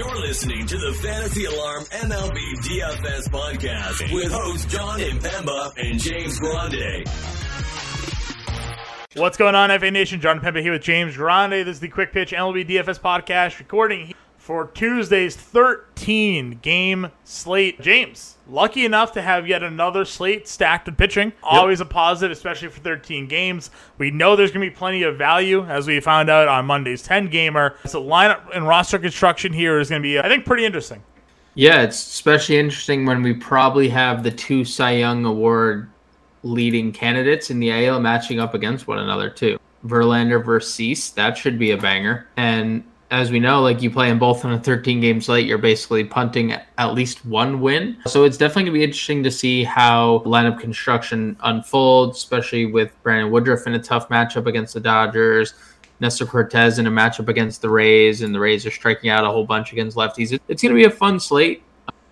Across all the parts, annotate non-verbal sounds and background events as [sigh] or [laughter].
You're listening to the Fantasy Alarm MLB DFS podcast with hosts Jon Impemba and James Grande. What's going on, FA Nation? Jon Impemba here with James Grande. This is the Quick Pitch MLB DFS podcast recording for Tuesday's 13 game slate. James, lucky enough to have yet another slate stacked with pitching. Always a positive, especially for 13 games. We know there's going to be plenty of value, as we found out on Monday's 10 gamer. So, lineup and roster construction here is going to be, I think, pretty interesting. Yeah, it's especially interesting when we probably have the two Cy Young Award leading candidates in the AL matching up against one another too. Verlander versus Cease, that should be a banger. And as we know, like you play them both on a 13 game slate, you're basically punting at least one win. So it's definitely going to be interesting to see how lineup construction unfolds, especially with Brandon Woodruff in a tough matchup against the Dodgers. Nestor Cortes in a matchup against the Rays, and the Rays are striking out a whole bunch against lefties. It's going to be a fun slate.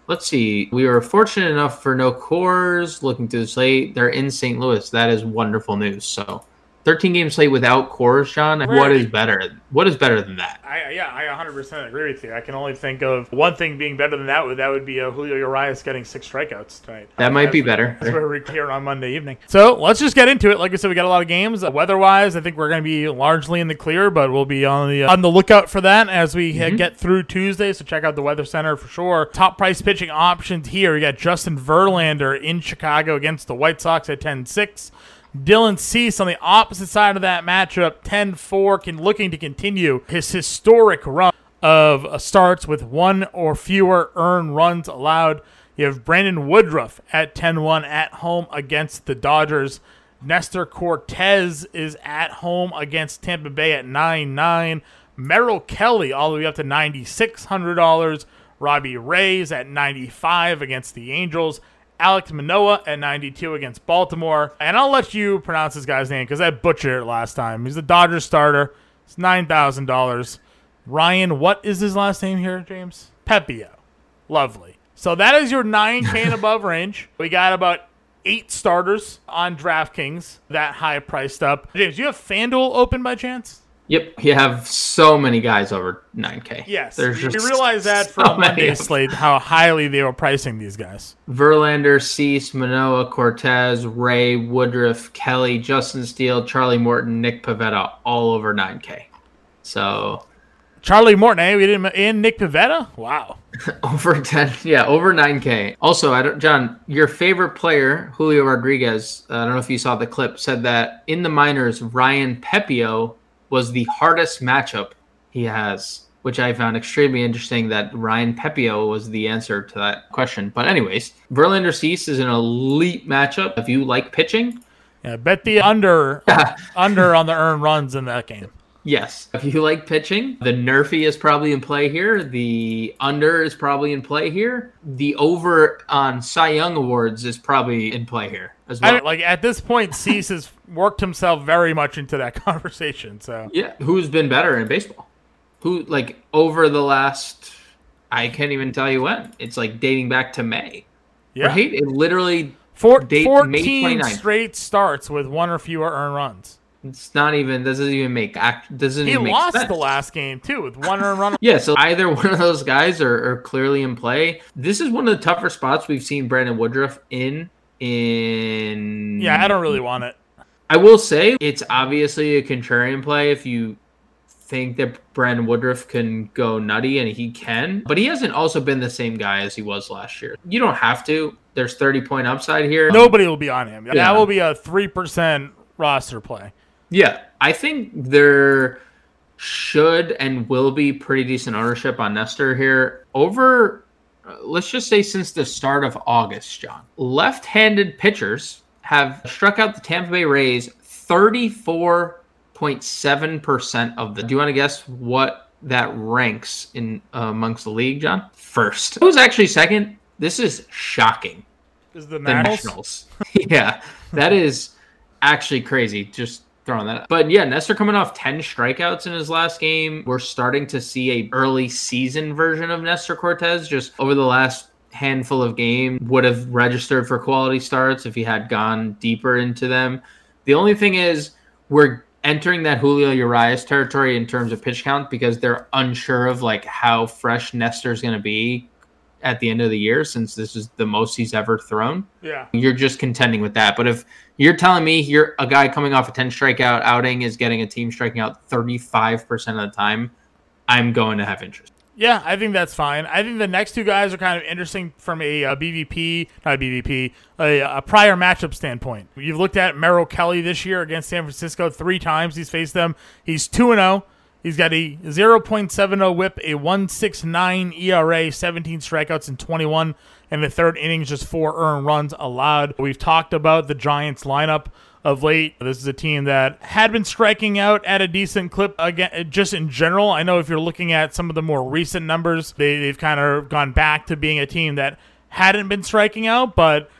Let's see. We were fortunate enough for no Coors looking through the slate. They're in St. Louis. That is wonderful news. So 13 game slate without Coors, Sean. What Right. is better? What is better than that? I, yeah, I 100% agree with you. I can only think of one thing being better than that. Would that would be uh, Julio Urias getting six strikeouts tonight. That might be better. As we're here on Monday evening. So let's just get into it. Like I said, we got a lot of games. Weather-wise, I think we're going to be largely in the clear, but we'll be on the uh, on the lookout for that as we uh, get through Tuesday. So check out the Weather Center for sure. Top price pitching options here. We got Justin Verlander in Chicago against the White Sox at 10-6. Dylan Cease on the opposite side of that matchup, 10-4, can looking to continue his historic run of uh, starts with one or fewer earned runs allowed. You have Brandon Woodruff at 10-1 at home against the Dodgers. Nestor Cortes is at home against Tampa Bay at 9-9. Merrill Kelly all the way up to $9,600. Robbie Ray's at 95 against the Angels. Alek Manoah at 92 against Baltimore. And I'll let you pronounce this guy's name because I butchered it last time. He's the Dodgers starter. It's $9,000. Ryan, what is his last name here, James? Pepiot. Lovely. So that is your 9K and [laughs] above range. We got about eight starters on DraftKings, that high priced up. James, do you have FanDuel open by chance? Yep, you have so many guys over 9K. Yes. there's you realize that from many Monday's slate, how highly they were pricing these guys. Verlander, Cease, Manoah, Cortes, Ray, Woodruff, Kelly, Justin Steele, Charlie Morton, Nick Pivetta, all over 9K. So Charlie Morton, eh? We didn't, and Nick Pivetta. Wow. [laughs] over 10, yeah, over 9K. Also, I don't, Jon, your favorite player, Julio Rodriguez, I don't know if you saw the clip, said that in the minors, Ryan Pepiot was the hardest matchup he has, which I found extremely interesting that Ryan Pepiot was the answer to that question. But, anyways, Verlander Cease is an elite matchup. If you like pitching, Yeah, bet the under [laughs] under on the earned runs in that game. Yes. If you like pitching, the NRFI is probably in play here. The under is probably in play here. The over on Cy Young Awards is probably in play here as well. like at this point, Cease has worked himself very much into that [laughs] conversation. So yeah. Who's been better in baseball? Who, like, over the last, I can't even tell you when. It's like dating back to May. yeah, Right? It literally, Four, date- May fourteen 29th. straight starts with one or fewer earned runs. it's not even, doesn't even make, act, doesn't He even make lost sense. the last game too with one earned run. [laughs] Yeah, so either [laughs] one of those guys are, are clearly in play. This is one of the tougher spots we've seen Brandon Woodruff in. In Yeah, I don't really want it. I will say it's obviously a contrarian play if you think that Brandon Woodruff can go nutty, and he can. But he hasn't also been the same guy as he was last year. You don't have to. There's 30 point upside here. Nobody will be on him. Yeah. That will be a three percent roster play. Yeah, I think there should and will be pretty decent ownership on Nestor here over. Let's just say since the start of August, Jon. Left-handed pitchers have struck out the Tampa Bay Rays 34.7% of the. Do you want to guess what that ranks in uh, amongst the league, Jon? First. It was actually second. This is shocking Is the the Nationals? [laughs] Yeah, that is actually crazy. Just throwing that. Out. But yeah, Nestor coming off ten strikeouts in his last game. We're starting to see a early season version of Nestor Cortes. Just over the last handful of games, would have registered for quality starts if he had gone deeper into them. The only thing is, we're entering that Julio Urias territory in terms of pitch count because they're unsure of like how fresh Nestor's going to be at the end of the year since this is the most he's ever thrown. Yeah. You're just contending with that. But if you're telling me you're a guy coming off a 10 strikeout outing is getting a team striking out 35% of the time, I'm going to have interest. Yeah, I think that's fine. I think the next two guys are kind of interesting from a, uh, a BVP, not a BVP, a, a, prior matchup standpoint. You've looked at Merrill Kelly this year against San Francisco three times. He's faced them. He's 2 0. He's got a 0.70 whip, a 169 ERA, 17 strikeouts in 21, and the third innings, just four earned runs allowed. We've talked about the Giants lineup of late. This is a team that had been striking out at a decent clip again, just in general. I know if you're looking at some of the more recent numbers, they, they've kind of gone back to being a team that hadn't been striking out, but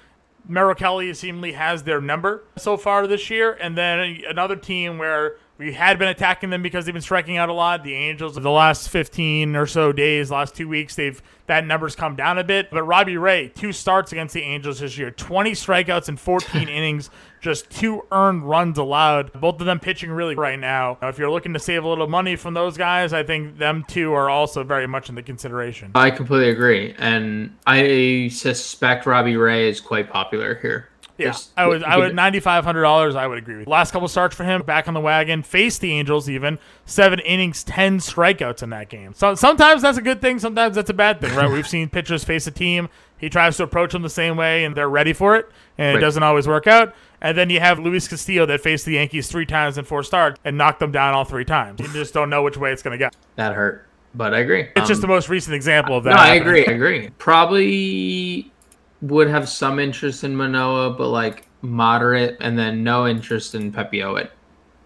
Merrill Kelly seemingly has their number so far this year. And then another team where we had been attacking them because they've been striking out a lot. The Angels, the last 15 or so days, last two weeks, they've that number's come down a bit. But Robbie Ray, two starts against the Angels this year, 20 strikeouts in 14 [laughs] innings, just two earned runs allowed. Both of them pitching really right now. now. If you're looking to save a little money from those guys, I think them two are also very much in the consideration. I completely agree, and I suspect Robbie Ray is quite popular here. Yeah, I would. I would ninety five hundred dollars. I would agree with. Last couple starts for him, back on the wagon, faced the Angels. Even seven innings, ten strikeouts in that game. So sometimes that's a good thing. Sometimes that's a bad thing, right? We've seen pitchers face a team. He tries to approach them the same way, and they're ready for it, and right. it doesn't always work out. And then you have Luis Castillo that faced the Yankees three times in four starts and knocked them down all three times. You just don't know which way it's going to go. That hurt, but I agree. It's um, just the most recent example of that. No, I agree. I agree. Probably would have some interest in Manoah, but like moderate, and then no interest in Pepiot at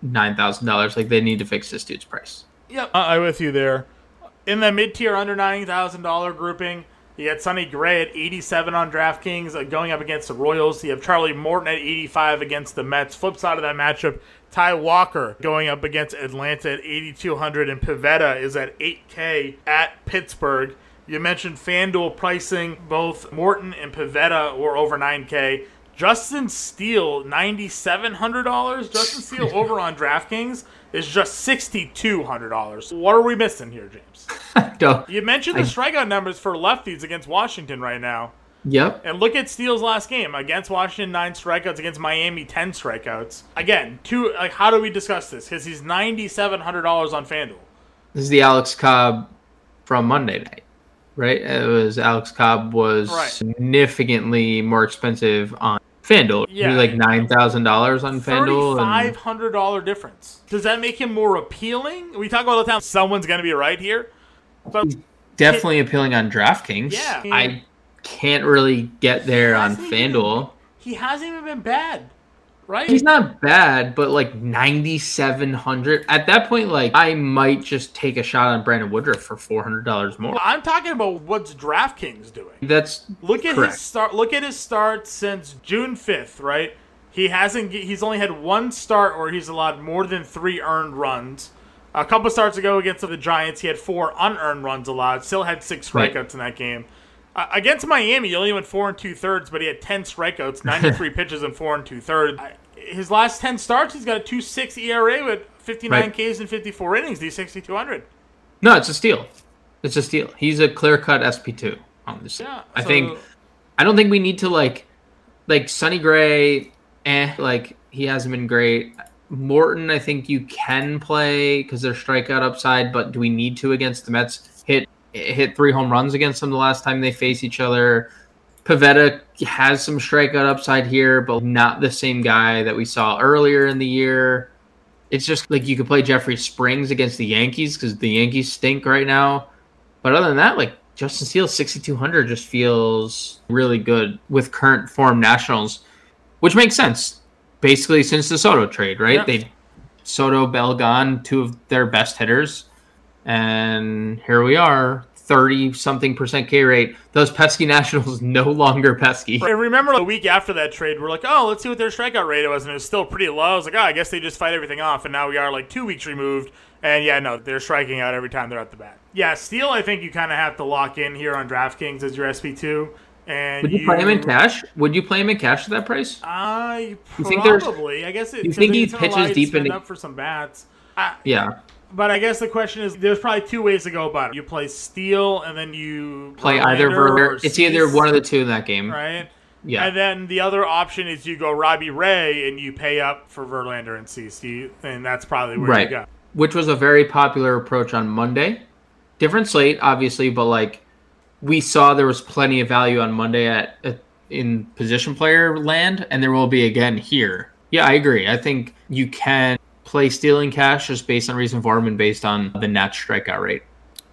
nine thousand dollars. Like they need to fix this dude's price. Yep, I'm with you there. In the mid tier under nine thousand dollar grouping, you had Sonny Gray at 87 on DraftKings uh, going up against the Royals. You have Charlie Morton at 85 against the Mets. Flip side of that matchup, Ty Walker going up against Atlanta at 8,200, and Pivetta is at 8K at Pittsburgh. You mentioned FanDuel pricing. Both Morton and Pivetta were over 9K. Justin Steele, $9,700. Justin [laughs] Steele over on DraftKings is just $6,200. What are we missing here, James? [laughs] you mentioned the I, strikeout numbers for lefties against Washington right now. Yep. And look at Steele's last game against Washington, nine strikeouts against Miami, ten strikeouts. Again, two. Like, how do we discuss this? Because he's ninety seven hundred dollars on FanDuel. This is the Alex Cobb from Monday night, right? It was Alex Cobb was right. significantly more expensive on FanDuel. Yeah, like nine thousand dollars on FanDuel. Five hundred dollar difference. Does that make him more appealing? We talk all the time. Someone's going to be right here, but He's definitely it, appealing on DraftKings. Yeah, I can't really get there on FanDuel. Even, he hasn't even been bad right? He's not bad, but like 9,700. At that point, like I might just take a shot on Brandon Woodruff for $400 more. Well, I'm talking about what's DraftKings doing. That's look at correct. his start. Look at his start since June 5th, right? He hasn't. He's only had one start where he's allowed more than three earned runs. A couple starts ago against the Giants, he had four unearned runs allowed. Still had six strikeouts right. in that game. Uh, against Miami, he only went four and two thirds, but he had ten strikeouts, [laughs] ninety three pitches, and four and two thirds his last 10 starts, he's got a two six ERA with 59 right. Ks and 54 innings. He's 6,200. No, it's a steal. It's a steal. He's a clear cut SP2 on this. Yeah, I think, I don't think we need to like, like Sonny Gray, eh, like he hasn't been great. Morton, I think you can play because they're strikeout upside, but do we need to against the Mets? Hit three home runs against them the last time they face each other. Pivetta has some strikeout upside here, but not the same guy that we saw earlier in the year. It's just like you could play Jeffrey Springs against the Yankees because the Yankees stink right now. But other than that, like Justin Steele 6,200 just feels really good with current form Nationals, which makes sense. Basically, since the Soto trade, right? They Soto, Bell gone, two of their best hitters, and here we are 30 something percent K rate, those pesky [laughs] Nationals no longer pesky. I remember a week after that trade, we're like, oh, let's see what their strikeout rate was, and it was still pretty low. I was like, oh, I guess they just fight everything off, and now we are like two weeks removed, and yeah, no, they're striking out every time they're at the bat. Yeah, Steele, I think you kind of have to lock in here on DraftKings as your SP2. And Would you, play him in cash? Would you play him in cash at that price? I You think there's- probably. I guess it. you think he it's gonna allow pitches deep into- up for some bats. I, Yeah. But I guess the question is, there's probably two ways to go about it. You play Steele, and then you Play either Verlander. It's either one of the two in that game. right. Yeah. And then the other option is you go Robbie Ray and you pay up for Verlander and Cease, and that's probably where right. you go. Which was a very popular approach on Monday. Different slate, obviously, but like we saw there was plenty of value on Monday at, at in position player land, and there will be again here. Yeah, I agree. I think you can play stealing cash just based on recent form and based on the net strikeout rate.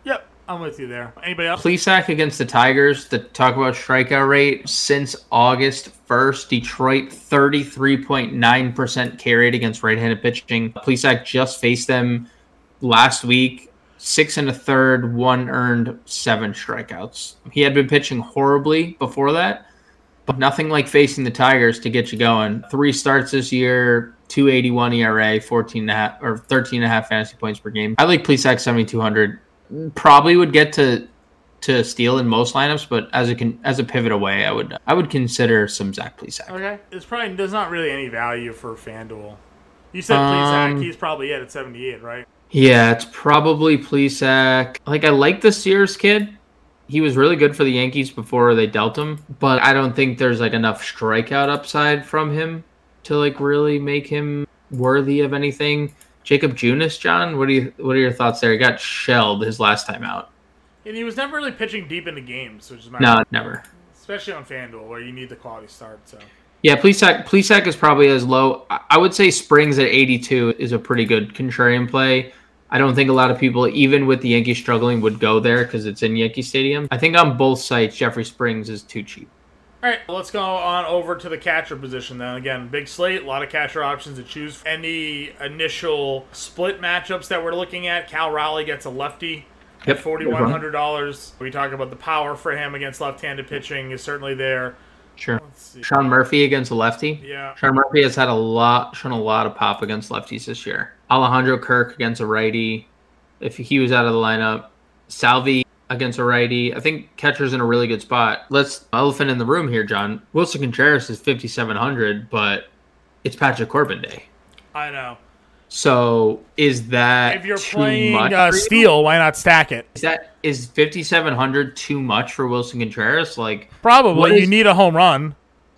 Yep, I'm with you there. Anybody else? Plesac against the Tigers. To talk about strikeout rate since August 1st, Detroit 33.9% carried against right-handed pitching. Plesac just faced them last week. Six and a third, one earned, seven strikeouts. He had been pitching horribly before that, but nothing like facing the Tigers to get you going. Three starts this year, 281 ERA, 14 and a half or 13 and a half fantasy points per game. I like Plesac 7200. Probably would get to to Steele in most lineups, but as a con- as a pivot away, I would I would consider some Zach Plesac. Okay, it's probably there's not really any value for FanDuel. You said Um, Plesac, he's probably at at 78, right? Yeah, it's probably Plesac. Like I like the Sears kid. He was really good for the Yankees before they dealt him, but I don't think there's like enough strikeout upside from him to like really make him worthy of anything. Jacob Junis, Jon, what do you what are your thoughts there? He got shelled his last time out. And he was never really pitching deep into games, which is my No, never. especially on FanDuel where you need the quality start. So Yeah, Plesac Plesac is probably as low. I- I would say Springs at 82 is a pretty good contrarian play. I don't think a lot of people, even with the Yankees struggling, would go there because it's in Yankee Stadium. I think on both sites, Jeffrey Springs is too cheap. All right, let's go on over to the catcher position then. Again, big slate, a lot of catcher options to choose. Any initial split matchups that we're looking at? Cal Raleigh gets a lefty Yep. at forty-one hundred dollars. We talk about the power for him against left-handed pitching is certainly there. Sure. Sean Murphy against a lefty. Yeah, Sean Murphy has had a lot, shown a lot of pop against lefties this year. Alejandro Kirk against a righty, if he was out of the lineup. Salvi against a righty. I think catcher's in a really good spot. Let's elephant in the room here, Jon. Willson Contreras is fifty seven hundred, but it's Patrick Corbin day. I know. So is that If you're too playing much uh. Steele, why not stack it? Is that is fifty seven hundred too much for Willson Contreras? Like Probably. What you is- need a home run.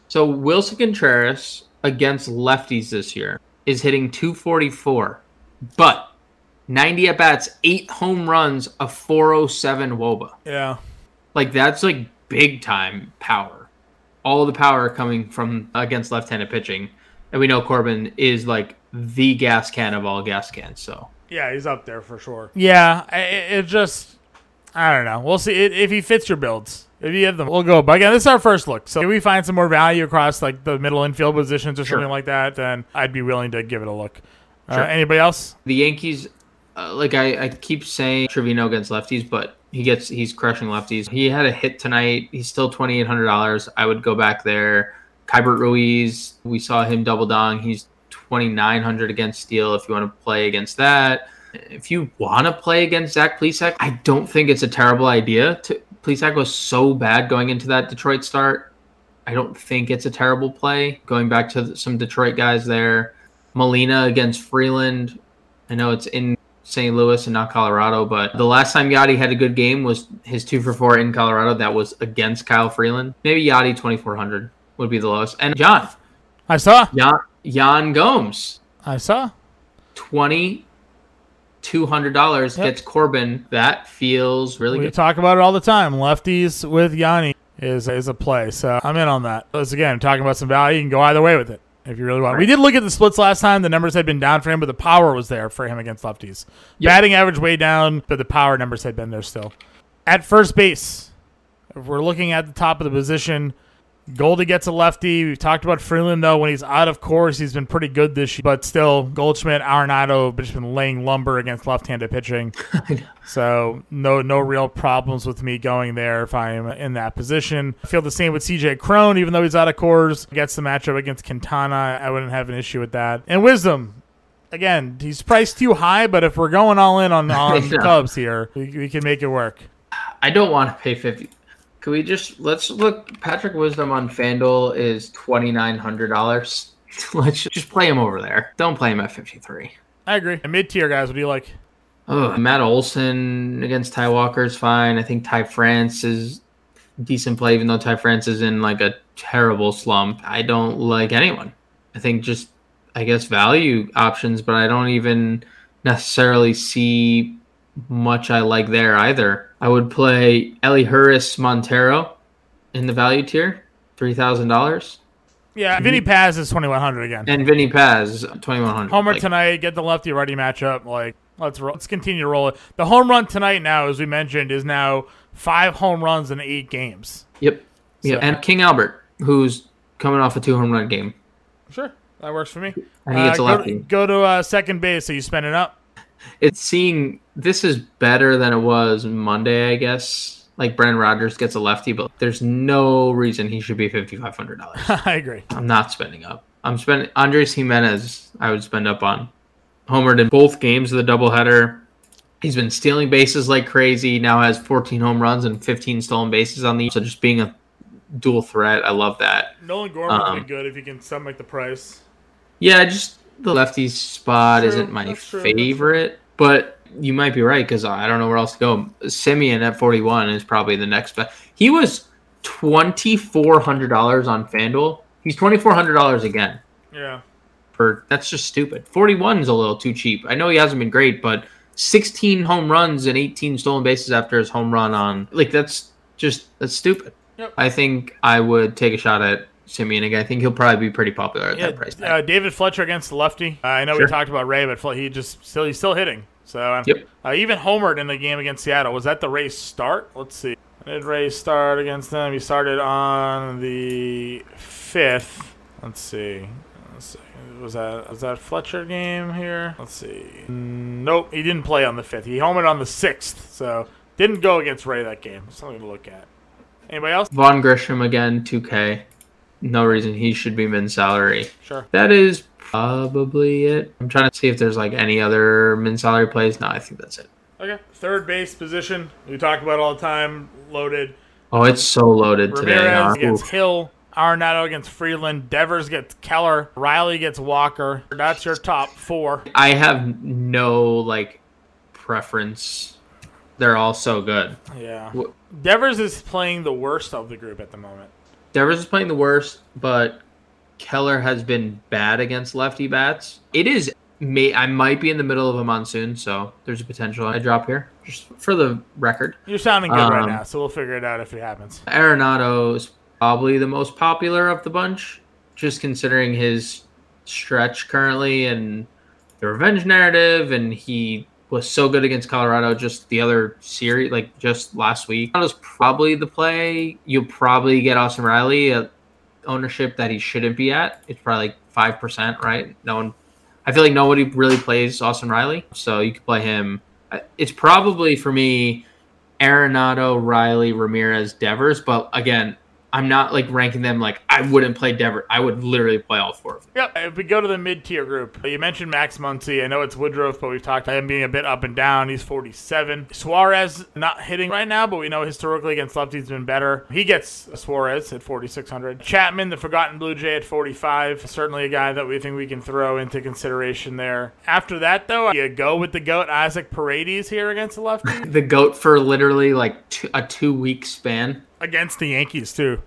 So Willson Contreras against lefties this year is hitting 244, but 90 at bats, eight home runs, a 407 WOBA. Yeah. Like that's like big time power. All the power coming from against left-handed pitching, and we know Corbin is like the gas can of all gas cans. So Yeah, he's up there for sure. Yeah, it, it just, I don't know. We'll see it, if he fits your builds. If you have them, we'll go. But again, this is our first look. So if we find some more value across like the middle infield positions or Sure. something like that, then I'd be willing to give it a look. Sure. Uh, anybody else? the Yankees, uh, like I, I keep saying, Trevino against lefties, but he gets he's crushing lefties. He had a hit tonight. He's still twenty eight hundred dollars. I would go back there. Keibert Ruiz, we saw him double dong. He's twenty nine hundred against Steele. If you want to play against that, if you want to play against Zach Plesac, I don't think it's a terrible idea. To Plesac was so bad going into that Detroit start. I don't think it's a terrible play. Going back to some Detroit guys there, Molina against Freeland. I know it's in St. Louis and not Colorado, but the last time Yadi had a good game was his two for four in Colorado. That was against Kyle Freeland. Maybe Yadi twenty four hundred would be the lowest. And Jon, I saw. Yan, Yan Gomes, I saw. twenty two hundred dollars Yep. gets Corbin. That feels really We good. We talk about it all the time. Lefties with Yanni is is a play. So I'm in on that. Once again, talking about some value, you can go either way with it if you really want. We did look at the splits last time. The numbers had been down for him, but the power was there for him against lefties. Batting average way down, but the power numbers had been there still. At first base, if we're looking at the top of the position, Goldie gets a lefty. We've talked about Freeland though. When he's out of Coors, he's been pretty good this year. But still, Goldschmidt, Arenado have just been laying lumber against left-handed pitching. [laughs] so no, no real problems with me going there if I'm in that position. I feel the same with CJ Cron, even though he's out of Coors. Gets the matchup against Quintana. I wouldn't have an issue with that. And Wisdom. Again, he's priced too high, but if we're going all in on, [laughs] on Yeah. Cubs here, we, we can make it work. I don't want to pay fifty. Can we just let's look? Patrick Wisdom on FanDuel is twenty nine hundred dollars. [laughs] let's just play him over there. Don't play him at fifty three. I agree. And mid tier guys, what do you like? Oh, Matt Olson against Ty Walker is fine. I think Ty France is decent play, even though Ty France is in like a terrible slump. I don't like anyone. I think just I guess value options, but I don't even necessarily see much I like there either. I would play Elehuris Montero in the value tier, three thousand dollars. Yeah, Vinny Paz is twenty one hundred again. And Vinny Paz, twenty one hundred. Homer like, tonight, get the lefty righty matchup. Like let's ro- let's continue to roll it. The home run tonight now, as we mentioned, is now five home runs in eight games. Yep. Yeah, and King Albert, who's coming off a two home run game. Sure, that works for me. And he gets uh, a lefty. Go, go to uh, second base. Are you spend it up. It's seeing this is better than it was Monday, I guess. Like Brendan Rodgers gets a lefty, but there's no reason he should be fifty five hundred dollars. [laughs] I agree. I'm not spending up. I'm spending Andres Gimenez. I would spend up on. Homered in both games of the doubleheader. He's been stealing bases like crazy. Now has 14 home runs and 15 stolen bases on the. So just being a dual threat, I love that. Nolan Gorman um, would be good if you can stomach the price. Yeah, just the lefty spot isn't my favorite, but you might be right because I don't know where else to go. Semien at 41 is probably the next best. He was $2,400 on FanDuel. He's $2,400 again. Yeah. For that's just stupid. 41 is a little too cheap. I know he hasn't been great, but 16 home runs and 18 stolen bases after his home run on like that's just that's stupid. Yep. I think I would take a shot at Again. I think he'll probably be pretty popular at yeah, that price. Uh, David Fletcher against the lefty. Uh, I know Sure. we talked about Ray, but he just still he's still hitting. So uh, Yep. uh, even homered in the game against Seattle. Was that the Rays start? Let's see. When did Ray start against them? He started on the fifth. Let's see. Let's see. Was that was that Fletcher game here? Let's see. Nope, he didn't play on the fifth. He homered on the sixth, so didn't go against Ray that game. Something to look at. Anybody else? Vaughn Grissom again, 2K. No reason he should be min salary. Sure. That is probably it. I'm trying to see if there's like any other min salary plays. No, I think that's it. Okay. Third base position. We talk about all the time. Loaded. Oh, it's so loaded today. Ramirez huh? against Oof. Hill. Arenado against Freeland. Devers gets Keller. Riley gets Walker. That's your top four. I have no like preference. They're all so good. Yeah. Devers is playing the worst of the group at the moment. Devers is playing the worst, but Keller has been bad against lefty bats. It is may I might be in the middle of a monsoon, so there's a potential I drop here. Just for the record. You're sounding good right Um, now, so we'll figure it out if it happens. Arenado is probably the most popular of the bunch, just considering his stretch currently and the revenge narrative, and he was so good against Colorado just the other series, like just last week. That was probably the play. You'll probably get Austin Riley at ownership that he shouldn't be at. It's probably like five percent, right? No one. I feel like nobody really plays Austin Riley, so you could play him. It's probably for me Arenado, Riley, Ramirez, Devers. But again, I'm not like ranking them like I wouldn't play Devers. I would literally play all four of them. Yep. If we go to the mid tier group, you mentioned Max Muncy. I know it's Woodruff, but we've talked about him being a bit up and down. He's 47. Suarez not hitting right now, but we know historically against lefties been better. He gets Suarez at 4,600. Chapman, the forgotten Blue Jay at 45. Certainly a guy that we think we can throw into consideration there. After that, though, you go with the GOAT Isaac Paredes here against the lefty [laughs] The goat for literally like two, a two week span. Against the Yankees, too.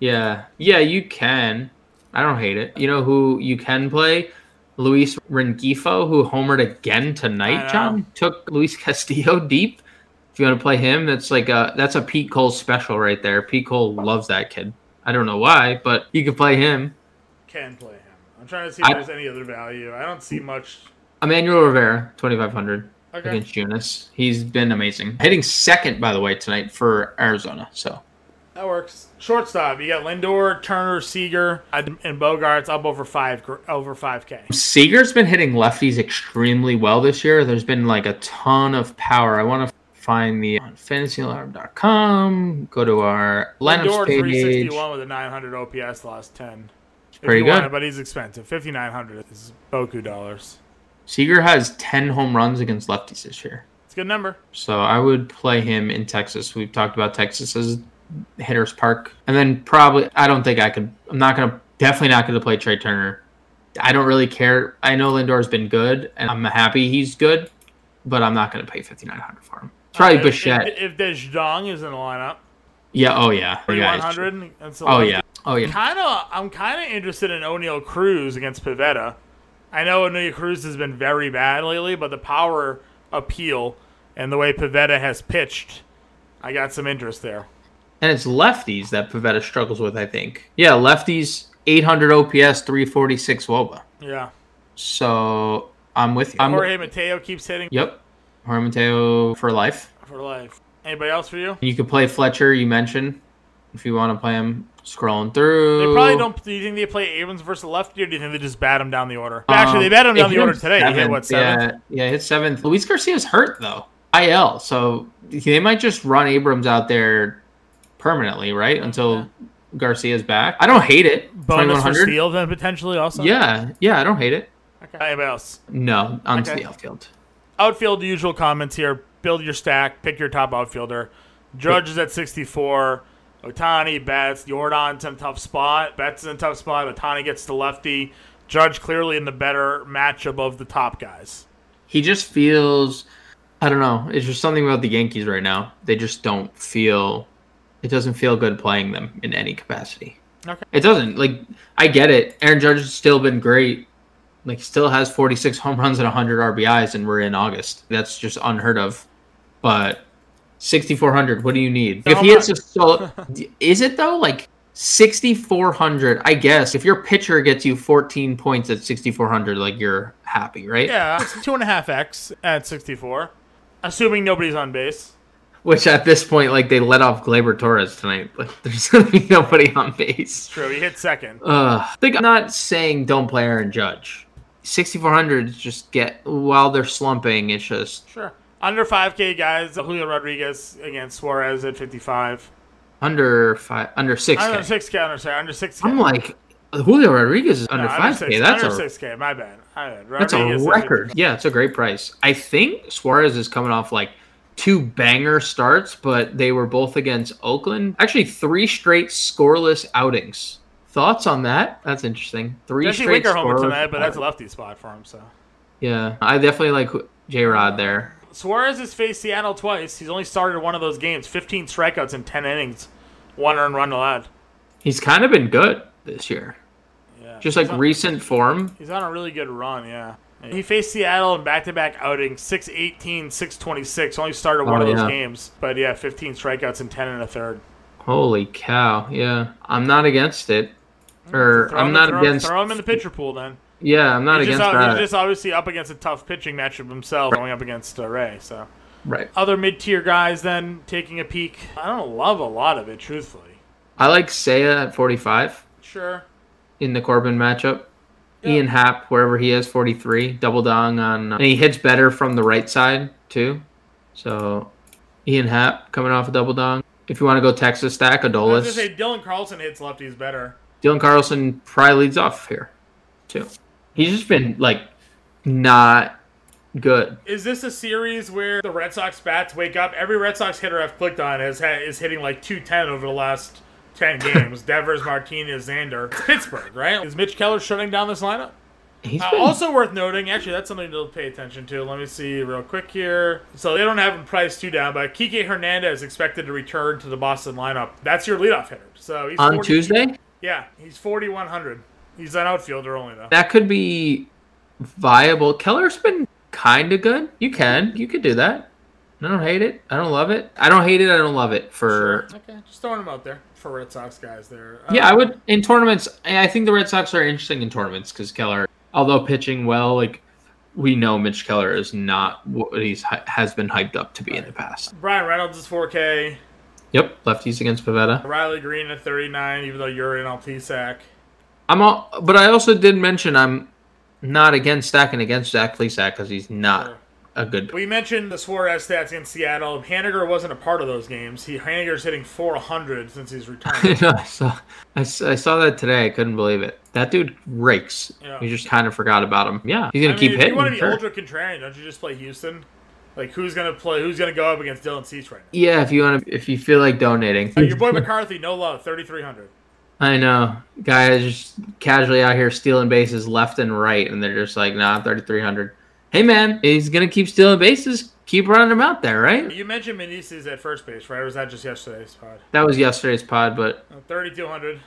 Yeah, yeah, you can. I don't hate it. You know who you can play? Luis Rengifo, who homered again tonight. John took Luis Castillo deep. If you want to play him, that's like a that's a Pete Cole special right there. Pete Cole loves that kid. I don't know why, but you can play him. Can play him. I'm trying to see if I- there's any other value. I don't see much. Emmanuel Rivera, twenty five hundred Okay. against Junis. He's been amazing. Hitting second, by the way, tonight for Arizona. So That works. Shortstop, you got Lindor, Turner, Seager, and Bogaerts up over five over five K. Seager's been hitting lefties extremely well this year. There's been like a ton of power. I want to find the on fantasyalarm.com. Go to our lineups Lindor page. 361 with a 900 OPS last 10. If pretty good. it, but he's expensive. 5900 is Boku dollars. Seager has 10 home runs against lefties this year. It's a good number. So I would play him in Texas. We've talked about Texas as hitters park, and then probably I don't think I could. I'm not gonna definitely not gonna play Trea Turner. I don't really care. I know Lindor's been good, and I'm happy he's good, but I'm not gonna pay 5,900 for him. It's probably Uh, if- Bichette. If, if is in the lineup, yeah. Oh yeah. Yeah, thirty-one it's- hundred. Oh yeah. Oh yeah. Kind of, I'm kind of interested in Oneil Cruz against Pivetta. I know Oneil Cruz has been very bad lately, but the power appeal and the way Pivetta has pitched, I got some interest there. And it's lefties that Pivetta struggles with, I think. Yeah, lefties 800 OPS, 346 WOBA. Yeah, So I'm with you. I'm, Jorge Mateo keeps hitting Yep. Jorge Mateo for life. for life. Anybody else for you? You could play Fletcher, you mentioned, if you want to play him scrolling through. They probably don't. Do you think they play Abrams versus lefty, or do you think they just bat him down the order? Um, Actually, they bat him down the order today. He hit what seventh? Yeah, yeah, hit seventh. Luis Garcia's hurt though. IL, so they might just run Abrams out there permanently, right? Until Garcia's back. I don't hate it. Bonus for 2100. steal then potentially also. Yeah, yeah, I don't hate it. Okay. Anybody else? No, onto Okay. the outfield. Outfield usual comments here. Build your stack. Pick your top outfielder. Judge is at 64. Ohtani, Betts, Jordan's in a tough spot. Betts in a tough spot. Ohtani gets the lefty. Judge clearly in the better matchup of the top guys. He just feels I don't know. It's just something about the Yankees right now. They just don't feel it doesn't feel good playing them in any capacity. Okay. It doesn't. Like I get it. Aaron Judge has still been great. Like still has 46 [laughs] home runs and 100 RBIs and we're in August. That's just unheard of. But 6400, what do you need? If he hits a solo, [laughs] is it though? Like 6400, I guess. If your pitcher gets you 14 points at 6400, like you're happy, right? Yeah, it's two and a half X at 64. Assuming nobody's on base. Which at this point, like they let off Gleyber Torres tonight. Like [laughs] there's gonna be nobody on base. True, he hit second. Uh, like I'm not saying don't play Aaron Judge. 6400 just get while they're slumping. It's just Sure. Under 5K guys, Julio Rodriguez against Suarez at 55. under five, under six. Under 6K, under, sorry, under 6K. I'm like Julio Rodriguez is under No, five six- k. That's under a 6K, my bad. My bad. that's a record. Yeah, it's a great price. I think Suarez is coming off like two banger starts, but they were both against Oakland. Actually, three straight scoreless outings. Thoughts on that? That's interesting. Three Jesse straight Winker home scoreless tonight, but that's a lefty spot for him, so. Yeah, I definitely like J Rod there. Suarez has faced Seattle twice. He's only started one of those games. 15 strikeouts in 10 innings. One earned run allowed. He's kind of been good this year. Yeah. Just like on, recent form. he's on a really good run, yeah. He faced Seattle in back-to-back outings, 6-18, 6-26. Only started one Oh, of those yeah. games. But yeah, 15 strikeouts and 10 and a third. Holy cow! Yeah, I'm not against it. Or Throw I'm him- not throw, against. Throw him in the pitcher pool then. Yeah, I'm not He's just, against ob- that. he's just obviously up against a tough pitching matchup himself, going up against uh, Ray. So Right. other mid-tier guys then taking a peek. I don't love a lot of it, truthfully. I like Seiya at 45 Sure. in the Corbin matchup. Yeah. Ian Happ, wherever he is, 43. Double dong on. Uh, and he hits better from the right side, too. So, Ian Happ coming off a double dong. If you want to go Texas stack, Adolis. I was gonna say Dylan Carlson hits lefties better. Dylan Carlson probably leads off here, too. He's just been, like, not good. Is this a series where the Red Sox bats wake up? Every Red Sox hitter I've clicked on is is hitting like 210 over the last 10 games. Devers, Martinez, Xander. Pittsburgh, right? Is Mitch Keller shutting down this lineup? He's Uh, been, also worth noting, actually, that's something to pay attention to. Let me see real quick here. So they don't have him priced too down, but Kike Hernandez expected to return to the Boston lineup. That's your leadoff hitter. So he's on 40 Tuesday. Yeah, he's 4100. He's an outfielder only though. That could be viable. Keller's been kind of good. You can. You could do that. I don't hate it. I don't love it. I don't hate it. I don't love it. For Okay, just throwing him out there for Red Sox guys there. Uh, yeah, I would in tournaments. I think the Red Sox are interesting in tournaments because Keller, although pitching well, like we know Mitch Keller is not what he's has been hyped up to be in the past. Bryan Reynolds is 4K. Yep, lefties against Pivetta. Riley Greene at 39, even though you're in Altisac. I'm all, but I also did mention I'm not against stacking against Zach Plesac because he's not Sure. A good. We mentioned the Suarez stats in Seattle. Haniger wasn't a part of those games. He Haniger's hitting 400 since he's returned. [laughs] I saw, I saw I saw that today. I couldn't believe it. That dude rakes. Yeah. We just kind of forgot about him. Yeah, he's gonna I keep mean, if hitting. you want to be sure. ultra contrarian, don't you just play Houston? Like who's gonna play? Who's gonna go up against Dylan Cease right now? Yeah, if you want to, if you feel like donating. Uh, your boy McCarthy, no love, thirty three hundred. I know. Guys just casually out here stealing bases left and right, and they're just like, nah, 3,300. Hey, man, he's going to keep stealing bases. Keep running them out there, right? You mentioned Meneses at first base, right? Or was that just yesterday's pod? That was yesterday's pod, but Uh, 3,200.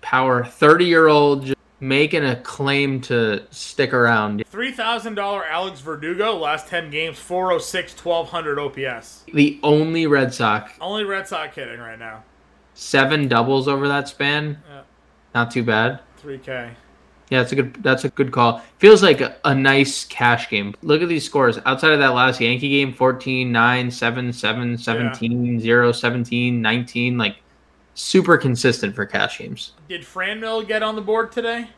power 30 year old making a claim to stick around. $3,000 Alex Verdugo, last 10 games, 406, 1,200 OPS. The only Red Sox, Only Red Sox hitting right now. seven doubles over that span. Yeah. Not too bad. 3K. Yeah, that's a good. That's a good call. Feels like a, a nice cash game. Look at these scores. Outside of that last Yankee game, 14, 9, 7, 7, 17, 0, 17, 19. Like, super consistent for cash games. Did Franmil get on the board today?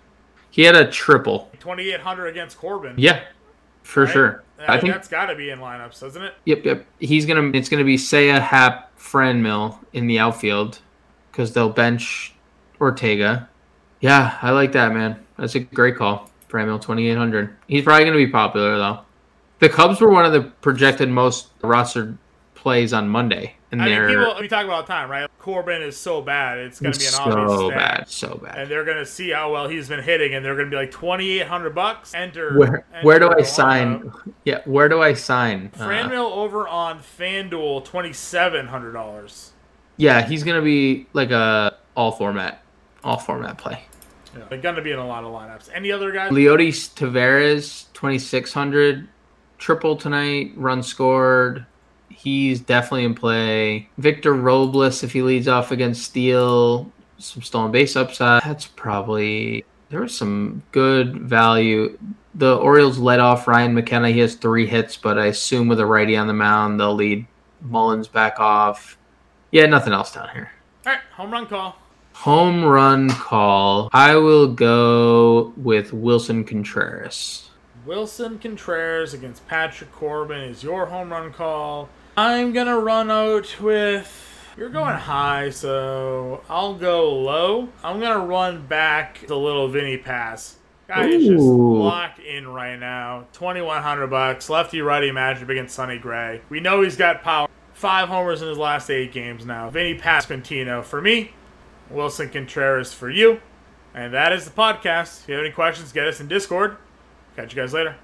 He had a triple. 2,800 against Corbin. Yeah, for right? sure. I, I think. that's got to be in lineups, doesn't it? Yep, yep. He's gonna. It's gonna be Seiya, Happ, Franmil in the outfield because they'll bench Ortega. Yeah, I like that, man. That's a great call. for Franmil, 2,800. He's probably gonna be popular though. The Cubs were one of the projected most rostered plays on Monday, and I mean, they're people, we talk about all the time, right? Corbin is so bad. It's going to be an obvious so bad, so bad. And they're going to see how well he's been hitting, and they're going to be like 2,800 bucks. Enter. Where where do enter I sign? Yeah, where do I sign? Uh, Franmil over on FanDuel, $2,700. yeah, he's gonna be like a all format, all format play. Yeah. They're going to be in a lot of lineups. Any other guys? Leody Taveras, 2,600. Triple tonight, run scored. He's definitely in play. Victor Robles, if he leads off against Steele, some stolen base upside. That's probably. There was some good value. The Orioles led off Ryan McKenna. He has three hits, but I assume with a righty on the mound, they'll lead Mullins back off. Yeah, nothing else down here. All right, home run call. Home run call. I will go with Willson Contreras. Willson Contreras against Patrick Corbin is your home run call. I'm going to run out with. You're going high, so I'll go low. I'm going to run back the little Vinny pass. Guy is just locked in right now. 2100 bucks. Lefty righty matchup against Sonny Gray. We know he's got power. Five homers in his last eight games now. Vinny Pasquantino for me. Willson Contreras for you. And that is the podcast. If you have any questions, get us in Discord. Catch you guys later.